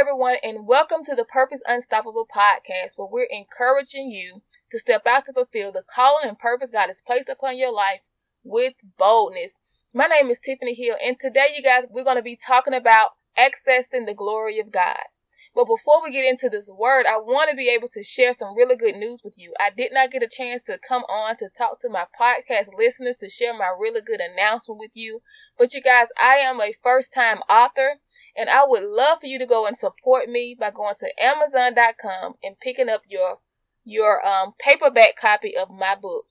everyone, and welcome to the Purpose Unstoppable podcast, where we're encouraging you to step out to fulfill the calling and purpose God has placed upon your life with boldness. My name is Tiffany Hill, and today, you guys, we're going to be talking about accessing the glory of God. But before we get into this word, I want to be able to share some really good news with you. I did not get a chance to come on to talk to my podcast listeners to share my really good announcement with you. But you guys, I am a first time author and I would love for you to go and support me by going to amazon.com and picking up your your um, paperback copy of my book.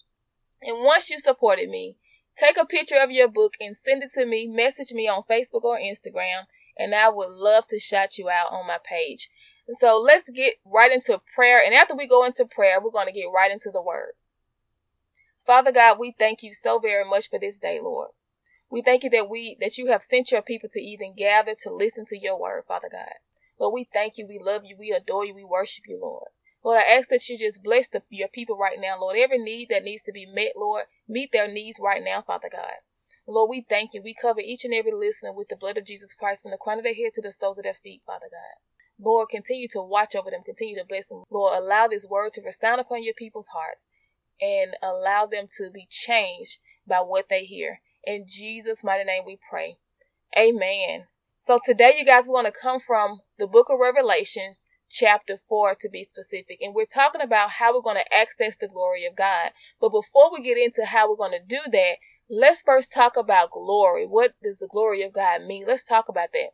And once you supported me, take a picture of your book and send it to me, message me on Facebook or Instagram and I would love to shout you out on my page. And So let's get right into prayer. And after we go into prayer, we're going to get right into the word. Father God, we thank you so very much for this day, Lord. We thank you that we that you have sent your people to even gather to listen to your word, Father God. Lord, we thank you, we love you, we adore you, we worship you, Lord. Lord, I ask that you just bless the, your people right now, Lord. Every need that needs to be met, Lord, meet their needs right now, Father God. Lord, we thank you. We cover each and every listener with the blood of Jesus Christ from the crown of their head to the soles of their feet, Father God. Lord, continue to watch over them, continue to bless them. Lord, allow this word to resound upon your people's hearts and allow them to be changed by what they hear. In Jesus' mighty name we pray. Amen. So today, you guys, we're going to come from the book of Revelations, chapter 4 to be specific. And we're talking about how we're going to access the glory of God. But before we get into how we're going to do that, let's first talk about glory. What does the glory of God mean? Let's talk about that.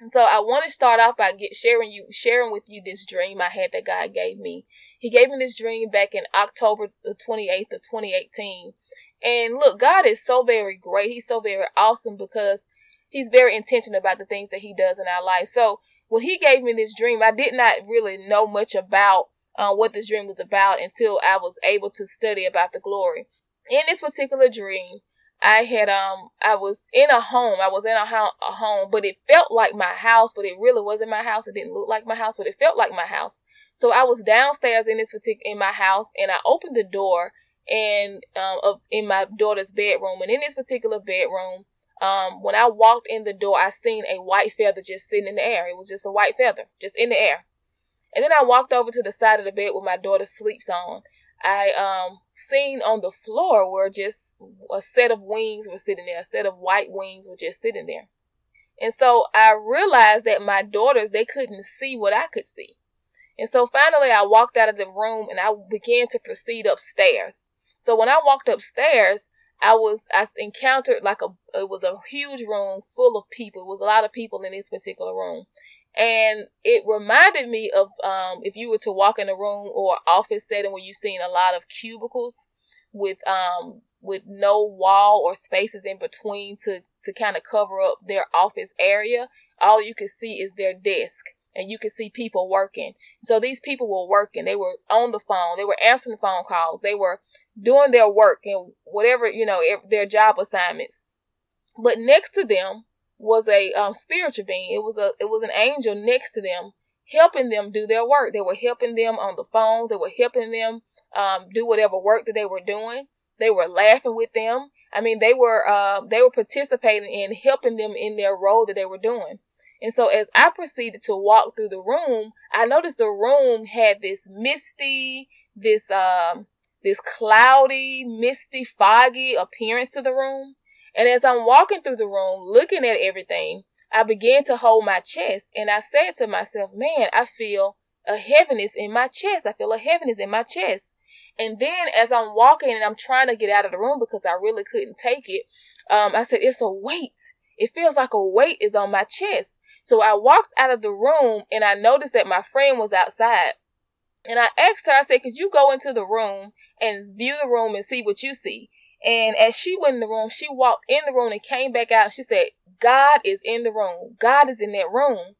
And so I want to start off by get, sharing you sharing with you this dream I had that God gave me. He gave me this dream back in October the 28th of 2018. And look, God is so very great. He's so very awesome because he's very intentional about the things that he does in our life. So when he gave me this dream, I did not really know much about uh, what this dream was about until I was able to study about the glory in this particular dream, I had um I was in a home. I was in a, ho- a home, but it felt like my house, but it really wasn't my house. It didn't look like my house, but it felt like my house. So I was downstairs in this particular in my house, and I opened the door and um of in my daughter's bedroom, and in this particular bedroom, um when I walked in the door, I seen a white feather just sitting in the air. It was just a white feather, just in the air. And then I walked over to the side of the bed where my daughter sleeps on, I um seen on the floor were just a set of wings were sitting there, a set of white wings were just sitting there. And so I realized that my daughters they couldn't see what I could see. And so finally I walked out of the room and I began to proceed upstairs. So when I walked upstairs, I was I encountered like a it was a huge room full of people. It was a lot of people in this particular room. And it reminded me of um, if you were to walk in a room or office setting where you've seen a lot of cubicles with um with no wall or spaces in between to to kind of cover up their office area all you can see is their desk and you can see people working. So these people were working. They were on the phone. They were answering phone calls. They were doing their work and whatever you know their job assignments but next to them was a um, spiritual being. It was a it was an angel next to them, helping them do their work. They were helping them on the phone. They were helping them um, do whatever work that they were doing. They were laughing with them. I mean, they were uh, they were participating in helping them in their role that they were doing. And so as I proceeded to walk through the room, I noticed the room had this misty, this um, this cloudy, misty, foggy appearance to the room. And as I'm walking through the room, looking at everything, I began to hold my chest and I said to myself, man, I feel a heaviness in my chest. I feel a heaviness in my chest. And then as I'm walking and I'm trying to get out of the room because I really couldn't take it, um, I said, it's a weight. It feels like a weight is on my chest. So I walked out of the room and I noticed that my friend was outside. And I asked her, I said, could you go into the room and view the room and see what you see? And as she went in the room, she walked in the room and came back out. She said, God is in the room. God is in that room.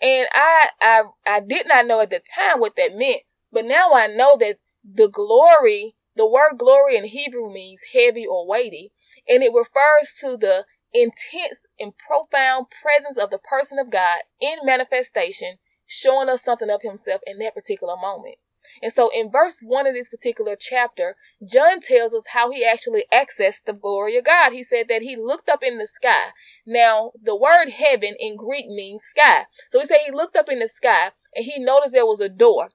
And I, I, I did not know at the time what that meant, but now I know that the glory, the word glory in Hebrew means heavy or weighty, and it refers to the intense and profound presence of the person of God in manifestation, showing us something of himself in that particular moment. And so in verse 1 of this particular chapter, John tells us how he actually accessed the glory of God. He said that he looked up in the sky. Now, the word heaven in Greek means sky. So he said he looked up in the sky and he noticed there was a door.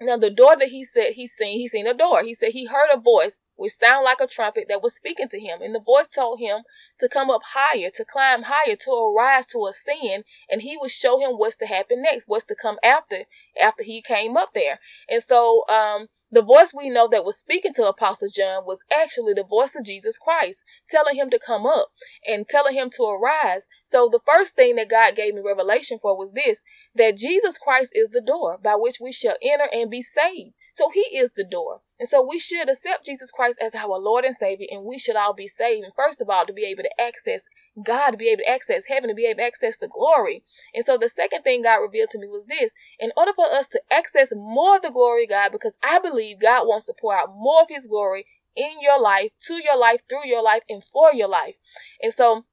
Now the door that he said he seen, he seen a door. He said he heard a voice which sounded like a trumpet that was speaking to him. And the voice told him to come up higher, to climb higher, to arise, to ascend, and he would show him what's to happen next, what's to come after, after he came up there. And so, um, the voice we know that was speaking to Apostle John was actually the voice of Jesus Christ, telling him to come up and telling him to arise. So the first thing that God gave me revelation for was this, that Jesus Christ is the door by which we shall enter and be saved. So he is the door. And so we should accept Jesus Christ as our Lord and Savior, and we should all be saved. And first of all, to be able to access God to be able to access heaven, to be able to access the glory. And so the second thing God revealed to me was this in order for us to access more of the glory God, because I believe God wants to pour out more of His glory in your life, to your life, through your life, and for your life. And so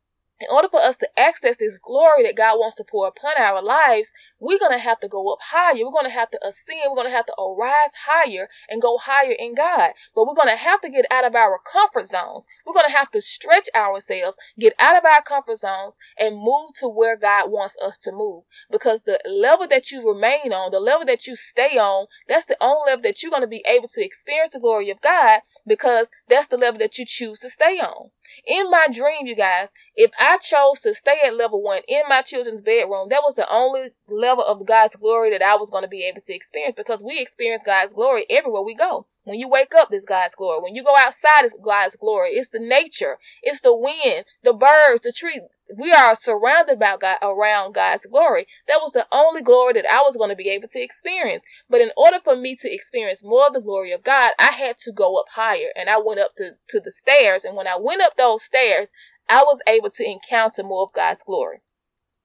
in order for us to access this glory that God wants to pour upon our lives, we're going to have to go up higher. We're going to have to ascend. We're going to have to arise higher and go higher in God. But we're going to have to get out of our comfort zones. We're going to have to stretch ourselves, get out of our comfort zones, and move to where God wants us to move. Because the level that you remain on, the level that you stay on, that's the only level that you're going to be able to experience the glory of God because that's the level that you choose to stay on. In my dream, you guys, if I chose to stay at level one in my children's bedroom, that was the only level of God's glory that I was going to be able to experience because we experience God's glory everywhere we go. When you wake up, it's God's glory. When you go outside, it's God's glory. It's the nature. It's the wind, the birds, the trees. We are surrounded by God around God's glory. That was the only glory that I was going to be able to experience. But in order for me to experience more of the glory of God, I had to go up higher. And I went up to, to the stairs. And when I went up those stairs, I was able to encounter more of God's glory.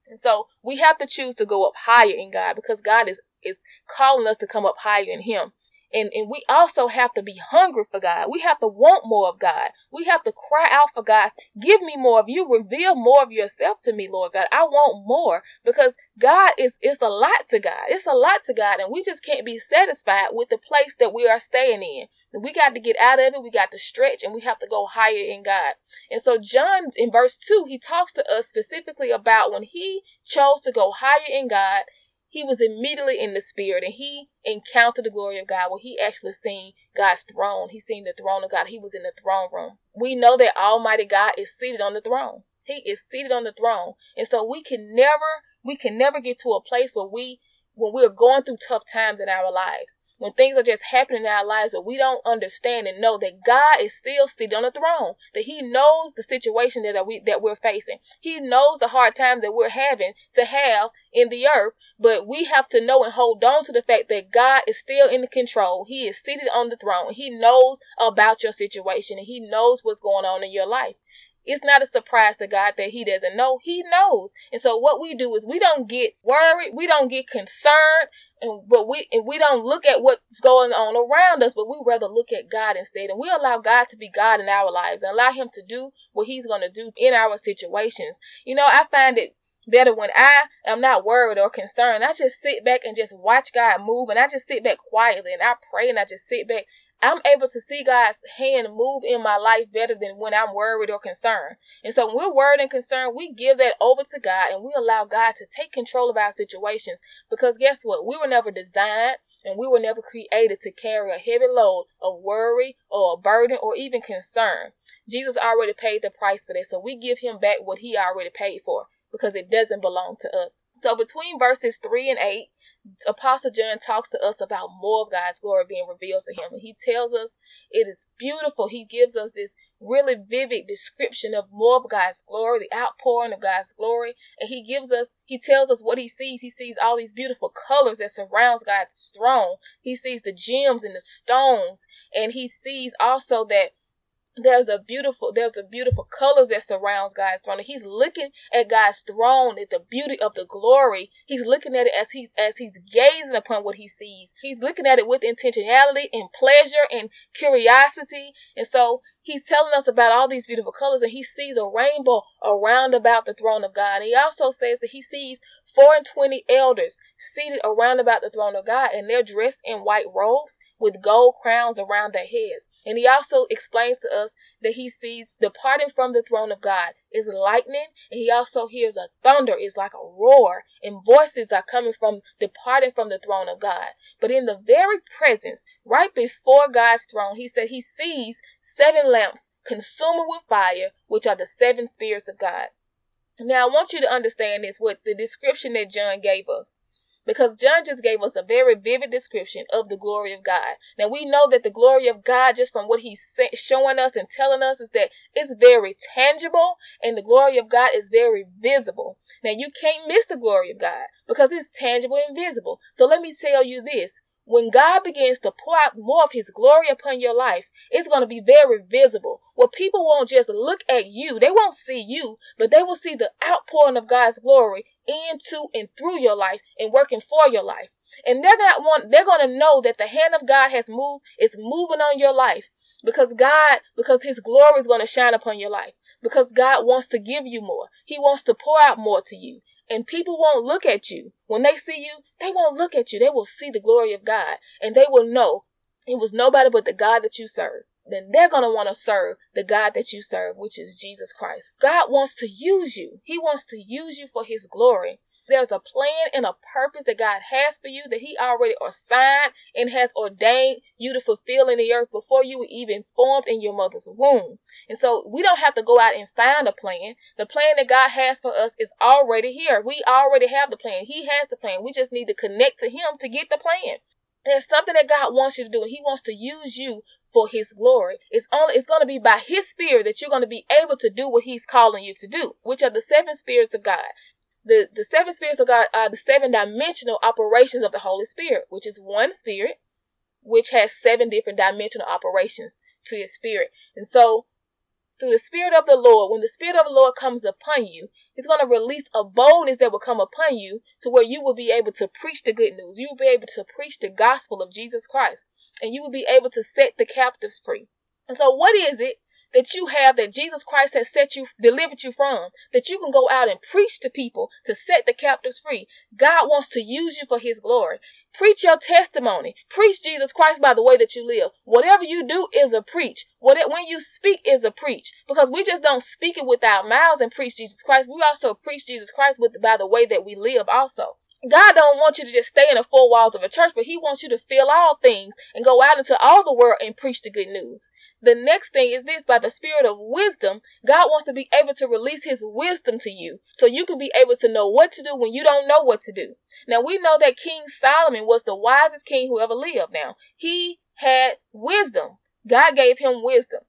And so we have to choose to go up higher in God because God is, is calling us to come up higher in Him. And, and we also have to be hungry for God. We have to want more of God. We have to cry out for God. Give me more of you. Reveal more of yourself to me, Lord God. I want more because God is, it's a lot to God. It's a lot to God. And we just can't be satisfied with the place that we are staying in. We got to get out of it. We got to stretch and we have to go higher in God. And so John in verse two, he talks to us specifically about when he chose to go higher in God he was immediately in the spirit and he encountered the glory of God where he actually seen God's throne. He seen the throne of God. He was in the throne room. We know that Almighty God is seated on the throne. He is seated on the throne. And so we can never, we can never get to a place where we, when we're going through tough times in our lives, when things are just happening in our lives that we don't understand and know that God is still seated on the throne, that He knows the situation that we that we're facing. He knows the hard times that we're having to have in the earth, but we have to know and hold on to the fact that God is still in the control. He is seated on the throne. He knows about your situation and He knows what's going on in your life. It's not a surprise to God that He doesn't know. He knows. And so what we do is we don't get worried. We don't get concerned and but we and we don't look at what's going on around us, but we rather look at God instead, and we allow God to be God in our lives and allow Him to do what He's going to do in our situations. You know, I find it better when I am not worried or concerned. I just sit back and just watch God move, and I just sit back quietly and I pray and I just sit back I'm able to see God's hand move in my life better than when I'm worried or concerned. And so when we're worried and concerned, we give that over to God and we allow God to take control of our situations. Because guess what? We were never designed and we were never created to carry a heavy load of worry or a burden or even concern. Jesus already paid the price for that. So we give him back what he already paid for because it doesn't belong to us. So between verses 3 and 8, Apostle John talks to us about more of God's glory being revealed to him. And he tells us it is beautiful. He gives us this really vivid description of more of God's glory, the outpouring of God's glory. And he gives us, he tells us what he sees. He sees all these beautiful colors that surrounds God's throne. He sees the gems and the stones. And he sees also that there's a beautiful there's a beautiful colors that surrounds God's throne. And he's looking at God's throne at the beauty of the glory. He's looking at it as he as he's gazing upon what he sees. He's looking at it with intentionality and pleasure and curiosity. And so he's telling us about all these beautiful colors and he sees a rainbow around about the throne of God. And he also says that he sees four and twenty elders seated around about the throne of God, and they're dressed in white robes with gold crowns around their heads. And he also explains to us that he sees departing from the throne of God is lightning, and he also hears a thunder is like a roar, and voices are coming from departing from the throne of God. But in the very presence, right before God's throne, he said he sees seven lamps consuming with fire, which are the seven spirits of God. Now I want you to understand this with the description that John gave us because John just gave us a very vivid description of the glory of God. Now we know that the glory of God, just from what he's showing us and telling us, is that it's very tangible and the glory of God is very visible. Now you can't miss the glory of God because it's tangible and visible. So let me tell you this. When God begins to pour out more of his glory upon your life, it's going to be very visible. Where people won't just look at you, they won't see you, but they will see the outpouring of God's glory into and through your life and working for your life. And they're not want they're going to know that the hand of God has moved, it's moving on your life because God, because his glory is going to shine upon your life because God wants to give you more. He wants to pour out more to you. And people won't look at you. When they see you, they won't look at you. They will see the glory of God and they will know it was nobody but the God that you serve. Then they're going to want to serve the God that you serve, which is Jesus Christ. God wants to use you. He wants to use you for his glory. There's a plan and a purpose that God has for you that He already assigned and has ordained you to fulfill in the earth before you were even formed in your mother's womb. And so we don't have to go out and find a plan. The plan that God has for us is already here. We already have the plan. He has the plan. We just need to connect to Him to get the plan. There's something that God wants you to do, and He wants to use you for his glory. It's only it's going to be by his spirit that you're going to be able to do what he's calling you to do, which are the seven spirits of God the, the seven spirits of God are the seven dimensional operations of the Holy Spirit, which is one spirit, which has seven different dimensional operations to his spirit. And so, through the Spirit of the Lord, when the Spirit of the Lord comes upon you, it's going to release a boldness that will come upon you to where you will be able to preach the good news. You will be able to preach the gospel of Jesus Christ, and you will be able to set the captives free. And so, what is it that you have that Jesus Christ has set you, delivered you from, that you can go out and preach to people to set the captives free. God wants to use you for his glory. Preach your testimony. Preach Jesus Christ by the way that you live. Whatever you do is a preach. What when you speak is a preach. Because we just don't speak it with our mouths and preach Jesus Christ. We also preach Jesus Christ with by the way that we live also. God don't want you to just stay in the four walls of a church, but He wants you to feel all things and go out into all the world and preach the good news. The next thing is this by the spirit of wisdom, God wants to be able to release His wisdom to you so you can be able to know what to do when you don't know what to do. Now, we know that King Solomon was the wisest king who ever lived. Now, he had wisdom, God gave him wisdom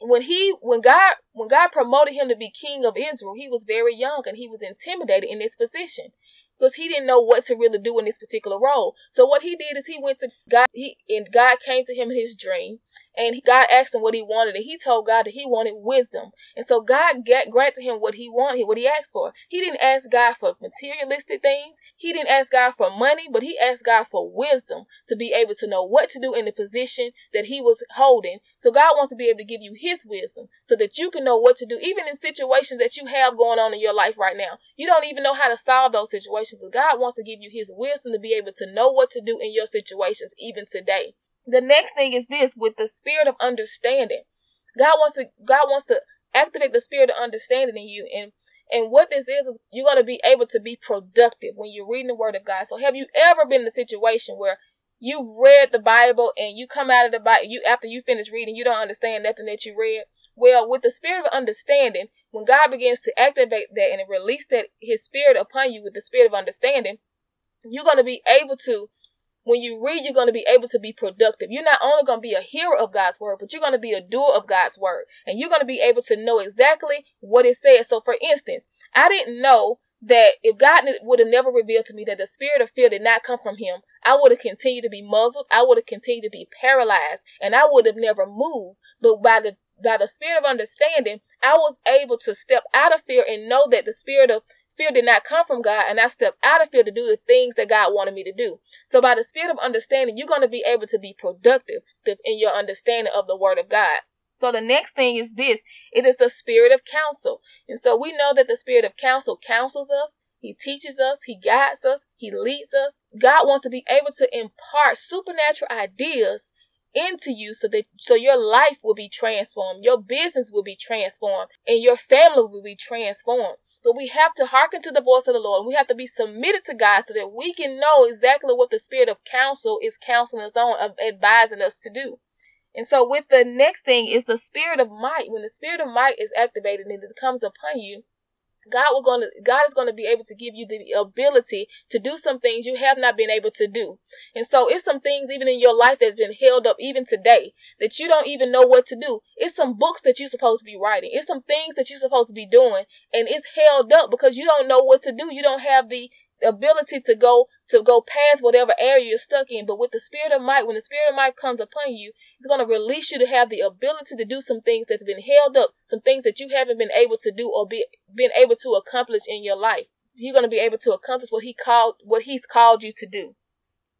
when he when God when God promoted him to be king of Israel, he was very young and he was intimidated in this position because he didn't know what to really do in this particular role. So what he did is he went to God, he and God came to him in his dream, and God asked him what he wanted, and he told God that he wanted wisdom. And so God get, granted him what he wanted, what he asked for. He didn't ask God for materialistic things. He didn't ask God for money, but he asked God for wisdom to be able to know what to do in the position that he was holding. So God wants to be able to give you his wisdom so that you can know what to do, even in situations that you have going on in your life right now. You don't even know how to solve those situations, but God wants to give you his wisdom to be able to know what to do in your situations, even today. The next thing is this with the spirit of understanding. God wants to God wants to activate the spirit of understanding in you and and what this is is you're going to be able to be productive when you're reading the word of God. So have you ever been in a situation where you've read the Bible and you come out of the Bible you after you finish reading you don't understand nothing that you read? Well, with the spirit of understanding, when God begins to activate that and release that his spirit upon you with the spirit of understanding, you're going to be able to when you read, you're going to be able to be productive. You're not only going to be a hearer of God's word, but you're going to be a doer of God's word. And you're going to be able to know exactly what it says. So, for instance, I didn't know that if God would have never revealed to me that the spirit of fear did not come from him, I would have continued to be muzzled. I would have continued to be paralyzed and I would have never moved. But by the by the spirit of understanding, I was able to step out of fear and know that the spirit of fear did not come from God, and I stepped out of fear to do the things that God wanted me to do. So by the spirit of understanding, you're going to be able to be productive in your understanding of the word of God. So the next thing is this. It is the spirit of counsel. And so we know that the spirit of counsel counsels us. He teaches us, He guides us, He leads us. God wants to be able to impart supernatural ideas into you so that so your life will be transformed, your business will be transformed, and your family will be transformed. But we have to hearken to the voice of the Lord. And We have to be submitted to God so that we can know exactly what the spirit of counsel is counseling us on, advising us to do. And so with the next thing is the spirit of might. When the spirit of might is activated and it comes upon you, God will to God is going to be able to give you the ability to do some things you have not been able to do. And so it's some things even in your life that's been held up even today that you don't even know what to do. It's some books that you're supposed to be writing. It's some things that you're supposed to be doing and it's held up because you don't know what to do. You don't have the ability to go to go past whatever area you're stuck in. But with the spirit of might, when the spirit of might comes upon you, it's going to release you to have the ability to do some things that's been held up, some things that you haven't been able to do or be been able to accomplish in your life. You're going to be able to accomplish what he called what he's called you to do.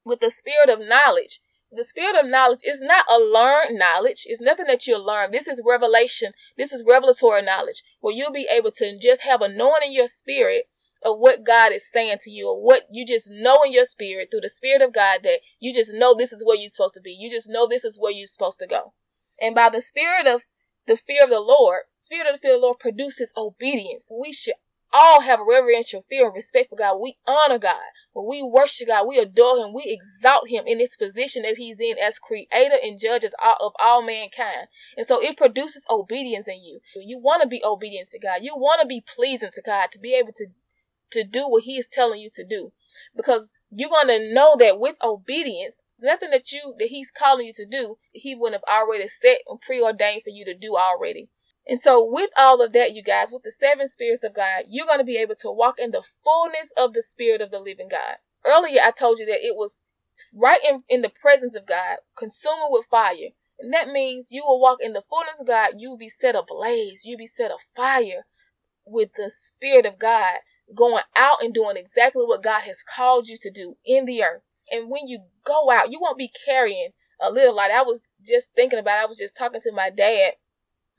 With the spirit of knowledge, the spirit of knowledge is not a learned knowledge. It's nothing that you'll learn. This is revelation. This is revelatory knowledge where you'll be able to just have a knowing in your spirit of what God is saying to you or what you just know in your spirit through the spirit of God that you just know this is where you're supposed to be. You just know this is where you're supposed to go. And by the spirit of the fear of the Lord, spirit of the fear of the Lord produces obedience. We should all have a reverential fear and respect for God. We honor God. When we worship God, we adore Him. We exalt Him in this position that He's in as creator and judge of all mankind. And so it produces obedience in you. You want to be obedient to God. You want to be pleasing to God to be able to to do what he is telling you to do. Because you're going to know that with obedience, nothing that you that he's calling you to do, he wouldn't have already set and preordained for you to do already. And so with all of that, you guys, with the seven spirits of God, you're going to be able to walk in the fullness of the spirit of the living God. Earlier I told you that it was right in, in the presence of God, consuming with fire. And that means you will walk in the fullness of God. You'll be set ablaze. You'll be set afire with the Spirit of God going out and doing exactly what God has called you to do in the earth. And when you go out, you won't be carrying a little light. I was just thinking about, I was just talking to my dad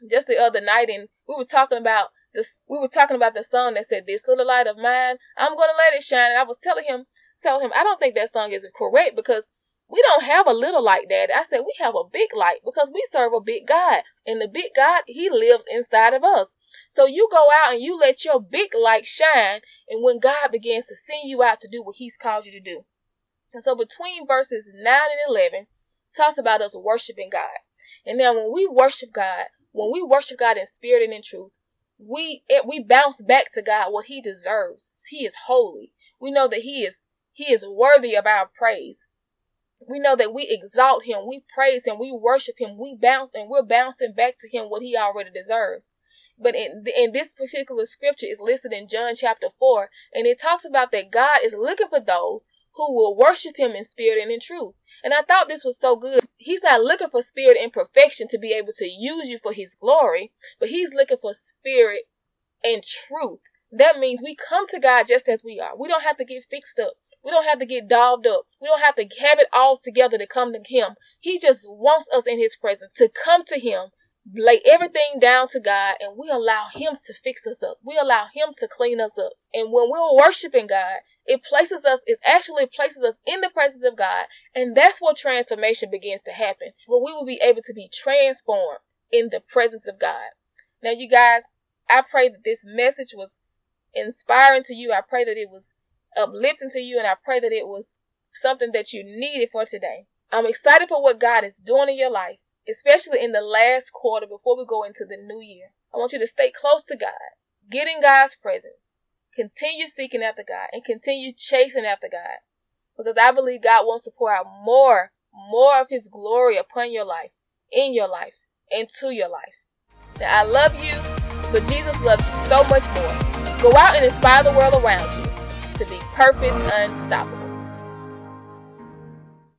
just the other night and we were talking about this, we were talking about the song that said, this little light of mine, I'm going to let it shine. And I was telling him, telling him, I don't think that song is correct because we don't have a little light, Dad. I said, we have a big light because we serve a big God. And the big God, he lives inside of us. So you go out and you let your big light shine, and when God begins to send you out to do what He's called you to do. And so between verses 9 and 11, talks about us worshiping God. And then when we worship God, when we worship God in spirit and in truth, we it, we bounce back to God what He deserves. He is holy. We know that He is He is worthy of our praise. We know that we exalt Him, we praise Him, we worship Him, we bounce and we're bouncing back to Him what He already deserves. But in, in this particular scripture is listed in John chapter 4, and it talks about that God is looking for those who will worship him in spirit and in truth. And I thought this was so good. He's not looking for spirit and perfection to be able to use you for his glory, but he's looking for spirit and truth. That means we come to God just as we are. We don't have to get fixed up. We don't have to get dolled up. We don't have to have it all together to come to Him. He just wants us in His presence to come to Him lay everything down to God and we allow Him to fix us up. We allow Him to clean us up. And when we're worshiping God, it places us, it actually places us in the presence of God. And that's where transformation begins to happen. Where we will be able to be transformed in the presence of God. Now, you guys, I pray that this message was inspiring to you. I pray that it was uplifting to you. And I pray that it was something that you needed for today. I'm excited for what God is doing in your life especially in the last quarter before we go into the new year. I want you to stay close to God, get in God's presence, continue seeking after God, and continue chasing after God. Because I believe God wants to pour out more, more of His glory upon your life, in your life, and to your life. Now, I love you, but Jesus loves you so much more. Go out and inspire the world around you to be perfect, unstoppable.